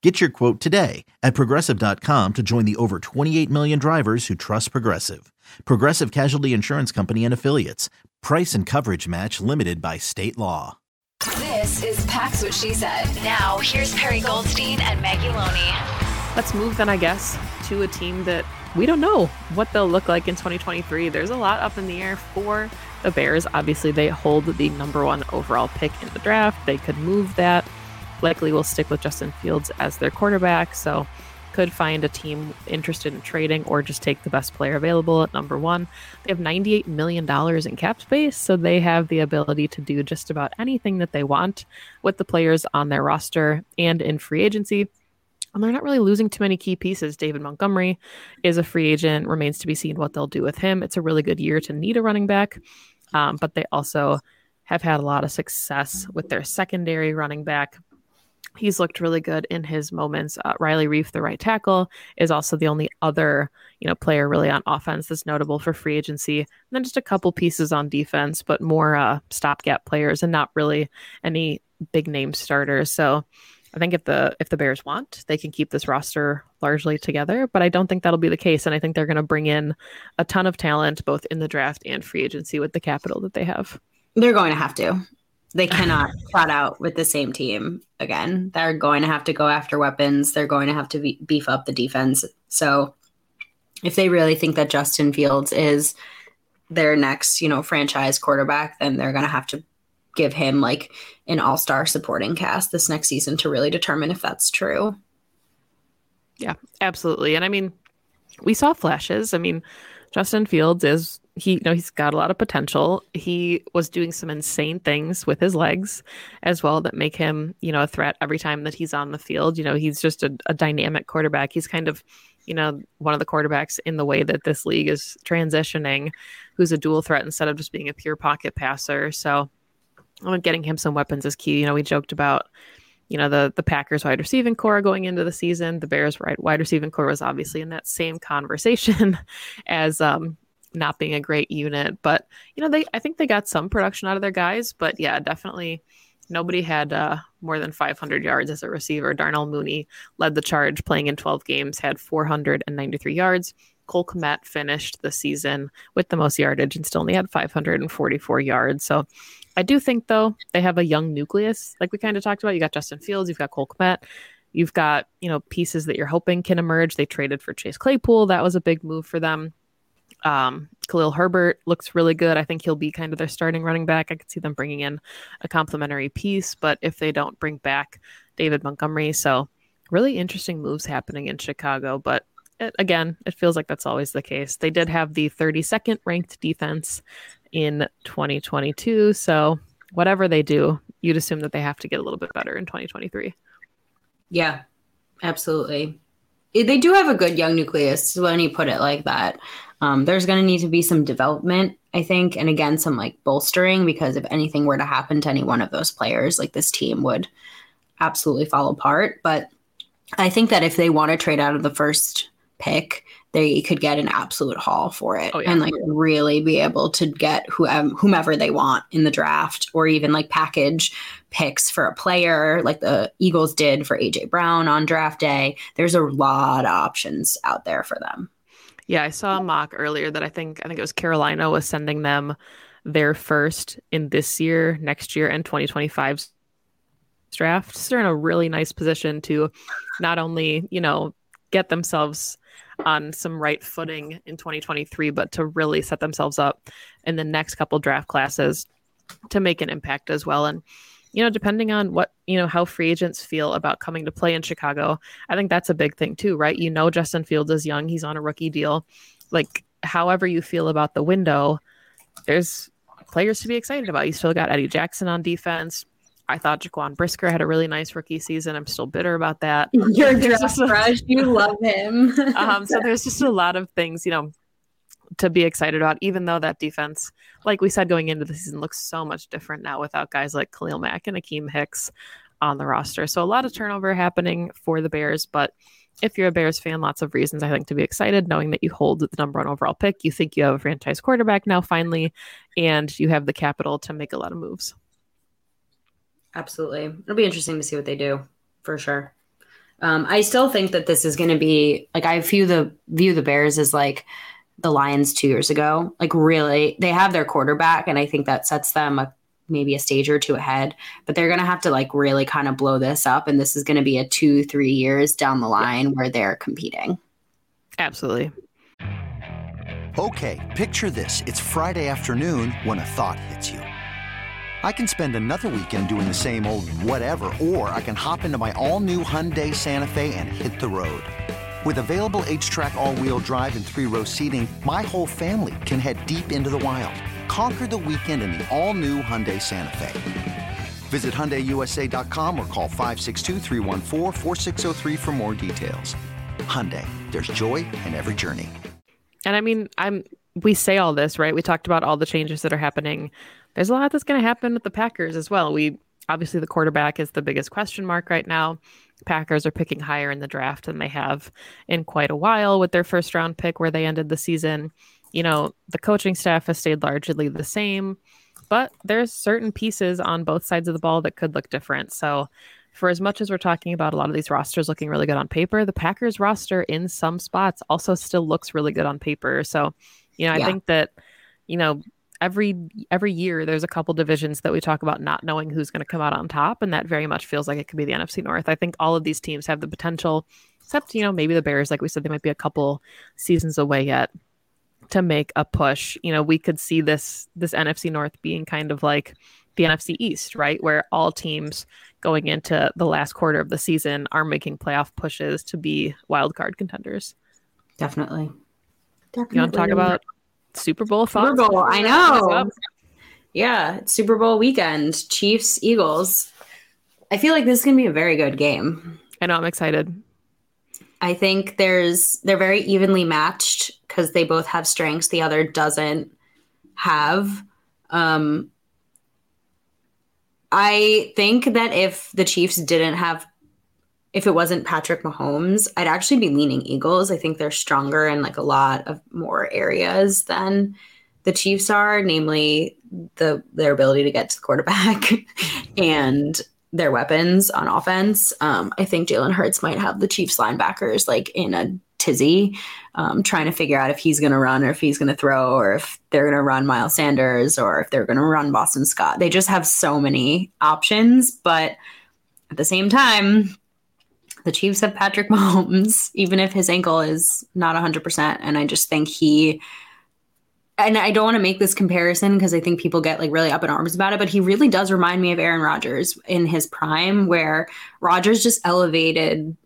Get your quote today at progressive.com to join the over 28 million drivers who trust Progressive. Progressive Casualty Insurance Company and Affiliates. Price and coverage match limited by state law. This is Pax What She Said. Now, here's Perry Goldstein and Maggie Loney. Let's move then, I guess, to a team that we don't know what they'll look like in 2023. There's a lot up in the air for the Bears. Obviously, they hold the number one overall pick in the draft. They could move that likely will stick with Justin Fields as their quarterback. So could find a team interested in trading or just take the best player available at number one. They have $98 million in cap space, so they have the ability to do just about anything that they want with the players on their roster and in free agency. And they're not really losing too many key pieces. David Montgomery is a free agent, remains to be seen what they'll do with him. It's a really good year to need a running back, um, but they also have had a lot of success with their secondary running back he's looked really good in his moments. Uh, Riley Reiff, the right tackle, is also the only other you know player really on offense that's notable for free agency. And then just a couple pieces on defense, but more uh, stopgap players and not really any big name starters. So I think if the if the Bears want, they can keep this roster largely together, but I don't think that'll be the case. And I think they're going to bring in a ton of talent both in the draft and free agency with the capital that they have. They're going to have to. They cannot trot out with the same team again. They're going to have to go after weapons. They're going to have to be, beef up the defense. So if they really think that Justin Fields is their next, you know, franchise quarterback, then they're going to have to give him like an all-star supporting cast this next season to really determine if that's true. Yeah, absolutely. And I mean, we saw flashes. I mean, Justin Fields is he you know he's got a lot of potential. He was doing some insane things with his legs as well that make him, you know, a threat every time that he's on the field. You know, he's just a, a dynamic quarterback. He's kind of, you know, one of the quarterbacks in the way that this league is transitioning, who's a dual threat instead of just being a pure pocket passer. So I went getting him some weapons is key. You know, we joked about you know the the Packers wide receiving corps going into the season. The Bears wide receiving corps was obviously in that same conversation as um, not being a great unit, but you know they I think they got some production out of their guys, but yeah, definitely nobody had uh, more than 500 yards as a receiver. Darnell Mooney led the charge, playing in 12 games, had 493 yards. Cole Kmet finished the season with the most yardage and still only had 544 yards. So I do think though they have a young nucleus, like we kind of talked about. You got Justin Fields, you've got Cole Kmet, you've got you know pieces that you're hoping can emerge. They traded for Chase Claypool, that was a big move for them. Um, Khalil Herbert looks really good. I think he'll be kind of their starting running back. I could see them bringing in a complementary piece, but if they don't bring back David Montgomery, so really interesting moves happening in Chicago. But it, again, it feels like that's always the case. They did have the 32nd ranked defense in 2022. So whatever they do, you'd assume that they have to get a little bit better in 2023. Yeah, absolutely. They do have a good young nucleus when you put it like that. Um, there's going to need to be some development, I think, and again, some like bolstering because if anything were to happen to any one of those players, like this team would absolutely fall apart. But I think that if they want to trade out of the first pick they could get an absolute haul for it Oh, yeah. and like really be able to get whoever, whomever they want in the draft or even like package picks for a player like the Eagles did for AJ Brown on draft day. There's a lot of options out there for them. Yeah, I saw a mock earlier that I think I think it was Carolina was sending them their first in this year, next year, and 2025's draft. So they're in a really nice position to not only, you know, get themselves on some right footing in 2023, but to really set themselves up in the next couple draft classes to make an impact as well. And you know, depending on what, you know, how free agents feel about coming to play in Chicago, I think that's a big thing too, right? You know, Justin Fields is young, he's on a rookie deal. Like, however you feel about the window, there's players to be excited about. You still got Eddie Jackson on defense. I thought Jaquan Brisker had a really nice rookie season. I'm still bitter about that. Your There's draft just a- you love him. um, so there's just a lot of things, you know, to be excited about, even though that defense, like we said going into the season, looks so much different now without guys like Khalil Mack and Akiem Hicks on the roster. So a lot of turnover happening for the Bears, but if you're a Bears fan, lots of reasons I think to be excited, knowing that you hold the number one overall pick. You think you have a franchise quarterback now, finally, and you have the capital to make a lot of moves. Absolutely. It'll be interesting to see what they do for sure. Um, I still think that this is going to be like I view the view the Bears as like the Lions two years ago. Like really, they have their quarterback, and I think that sets them a, maybe a stage or two ahead. But they're going to have to like really kind of blow this up, and this is going to be a two three years down the line where they're competing. Absolutely. Okay, picture this. It's Friday afternoon when a thought hits you. I can spend another weekend doing the same old whatever, or I can hop into my all new Hyundai Santa Fe and hit the road. With available HTRAC, all wheel drive, and three row seating, my whole family can head deep into the wild. Conquer the weekend in the all new Hyundai Santa Fe. Visit HyundaiUSA.com or call 562-314-4603 for more details. Hyundai, there's joy in every journey. And I mean, I'm we say all this, right? We talked about all the changes that are happening. There's a lot that's going to happen with the Packers as well. We obviously the quarterback is the biggest question mark right now. Packers are picking higher in the draft than they have in quite a while with their first round pick where they ended the season. You know, the coaching staff has stayed largely the same, but there's certain pieces on both sides of the ball that could look different. So, for as much as we're talking about a lot of these rosters looking really good on paper, the Packers roster in some spots also still looks really good on paper. So, you know, I Yeah. think that, you know, every every year there's a couple divisions that we talk about not knowing who's going to come out on top, and that very much feels like it could be the NFC North. I think all of these teams have the potential, except you know maybe the Bears, like we said, they might be a couple seasons away yet to make a push. You know, we could see this this NFC North being kind of like the NFC East, right, where all teams going into the last quarter of the season are making playoff pushes to be wild card contenders. Definitely. Definitely. You want to talk about Super Bowl Super? Bowl? I know. Yeah, Super Bowl weekend. Chiefs, Eagles. I feel like this is going to be a very good game. I know I'm excited. I think there's they're very evenly matched because they both have strengths the other doesn't have. Um, I think that if the Chiefs didn't have, if it wasn't Patrick Mahomes, I'd actually be leaning Eagles. I think they're stronger in like a lot of more areas than the Chiefs are, namely the their ability to get to the quarterback and their weapons on offense. Um, I think Jalen Hurts might have the Chiefs linebackers like in a tizzy, um, trying to figure out if he's going to run or if he's going to throw or if they're going to run Miles Sanders or if they're going to run Boston Scott. They just have so many options, but at the same time, the Chiefs have Patrick Mahomes, even if his ankle is not 100%. And I just think he and I don't want to make this comparison because I think people get like really up in arms about it, but he really does remind me of Aaron Rodgers in his prime, where Rodgers just elevated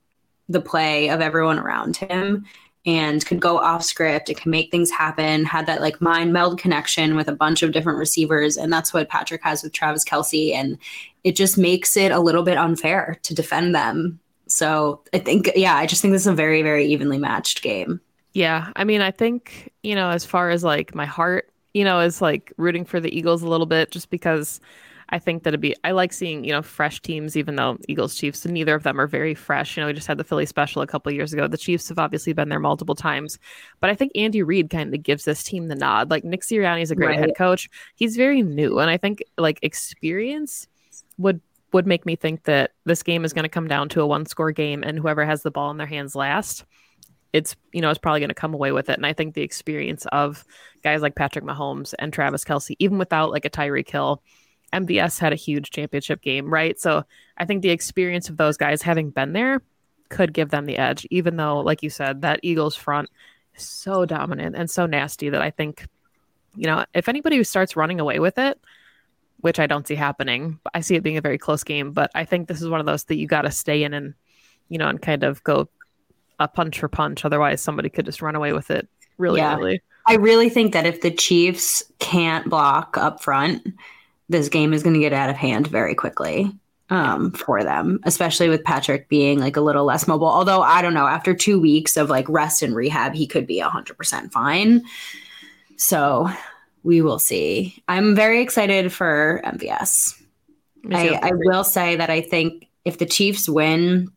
the play of everyone around him and could go off script. It can make things happen, had that like mind meld connection with a bunch of different receivers. And that's what Patrick has with Travis Kelce. And it just makes it a little bit unfair to defend them. So I think, yeah, I just think this is a very, very evenly matched game. Yeah, I mean, I think you know, as far as like my heart, you know, is like rooting for the Eagles a little bit, just because I think that it'd be, I like seeing, you know, fresh teams, even though Eagles, Chiefs, neither of them are very fresh. You know, we just had the Philly special a couple years ago. The Chiefs have obviously been there multiple times, but I think Andy Reid kind of gives this team the nod. Like Nick Sirianni is a great right. head coach. He's very new. And I think like experience would would make me think that this game is going to come down to a one score game and whoever has the ball in their hands last it's you know it's probably going to come away with it and i think the experience of guys like patrick mahomes and travis kelce even without like a tyreek hill MVS had a huge championship game, right? So I think the experience of those guys having been there could give them the edge, even though, like you said, that Eagles front is so dominant and so nasty that I think, you know, if anybody who starts running away with it, which I don't see happening, I see it being a very close game, but I think this is one of those that you got to stay in and, you know, and kind of go a punch for punch. Otherwise, somebody could just run away with it really yeah. early. I really think that if the Chiefs can't block up front, this game is going to get out of hand very quickly um, for them, especially with Patrick being like a little less mobile. Although I don't know, after two weeks of like rest and rehab, he could be 100% fine. So we will see. I'm very excited for MVS. I, I will say that I think if the Chiefs win,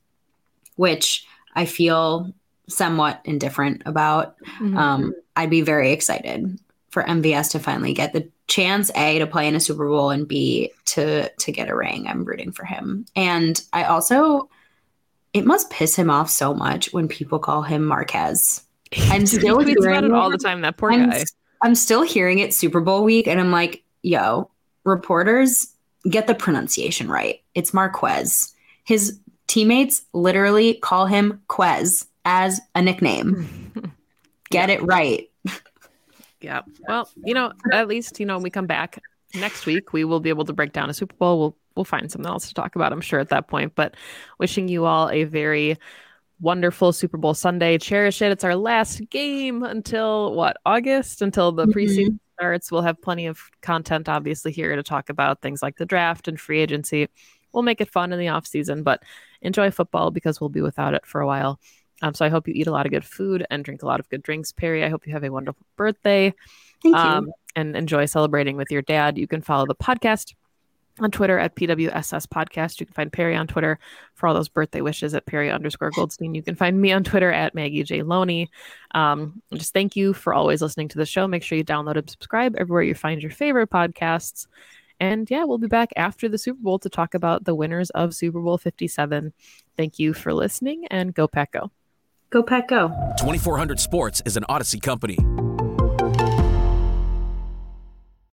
which I feel somewhat indifferent about, mm-hmm. um, I'd be very excited for MVS to finally get the chance A to play in a Super Bowl and B to to get a ring. I'm rooting for him. And I also it must piss him off so much when people call him Marquez. I'm still hearing about it all the time. That poor I'm, guy. I'm still hearing it Super Bowl week, and I'm like, yo, reporters, get the pronunciation right. It's Marquez. His teammates literally call him Quez as a nickname. get it right. Yeah. Well, you know, at least you know when we come back next week, we will be able to break down a Super Bowl. We'll we'll find something else to talk about, I'm sure, at that point. But wishing you all a very wonderful Super Bowl Sunday. Cherish it. It's our last game until what August until the mm-hmm. preseason starts. We'll have plenty of content, obviously, here to talk about things like the draft and free agency. We'll make it fun in the off season, but enjoy football because we'll be without it for a while. Um, so I hope you eat a lot of good food and drink a lot of good drinks, Perry. I hope you have a wonderful birthday. Thank um, you. And enjoy celebrating with your dad. You can follow the podcast on Twitter at PWSS Podcast. You can find Perry on Twitter for all those birthday wishes at Perry underscore Goldstein. You can find me on Twitter at Maggie J. Loney. Um, just thank you for always listening to the show. Make sure you download and subscribe everywhere you find your favorite podcasts. And yeah, we'll be back after the Super Bowl to talk about the winners of Super Bowl 57. Thank you for listening and go Pack Go. Go Pack Go. 2400 Sports is an Odyssey company.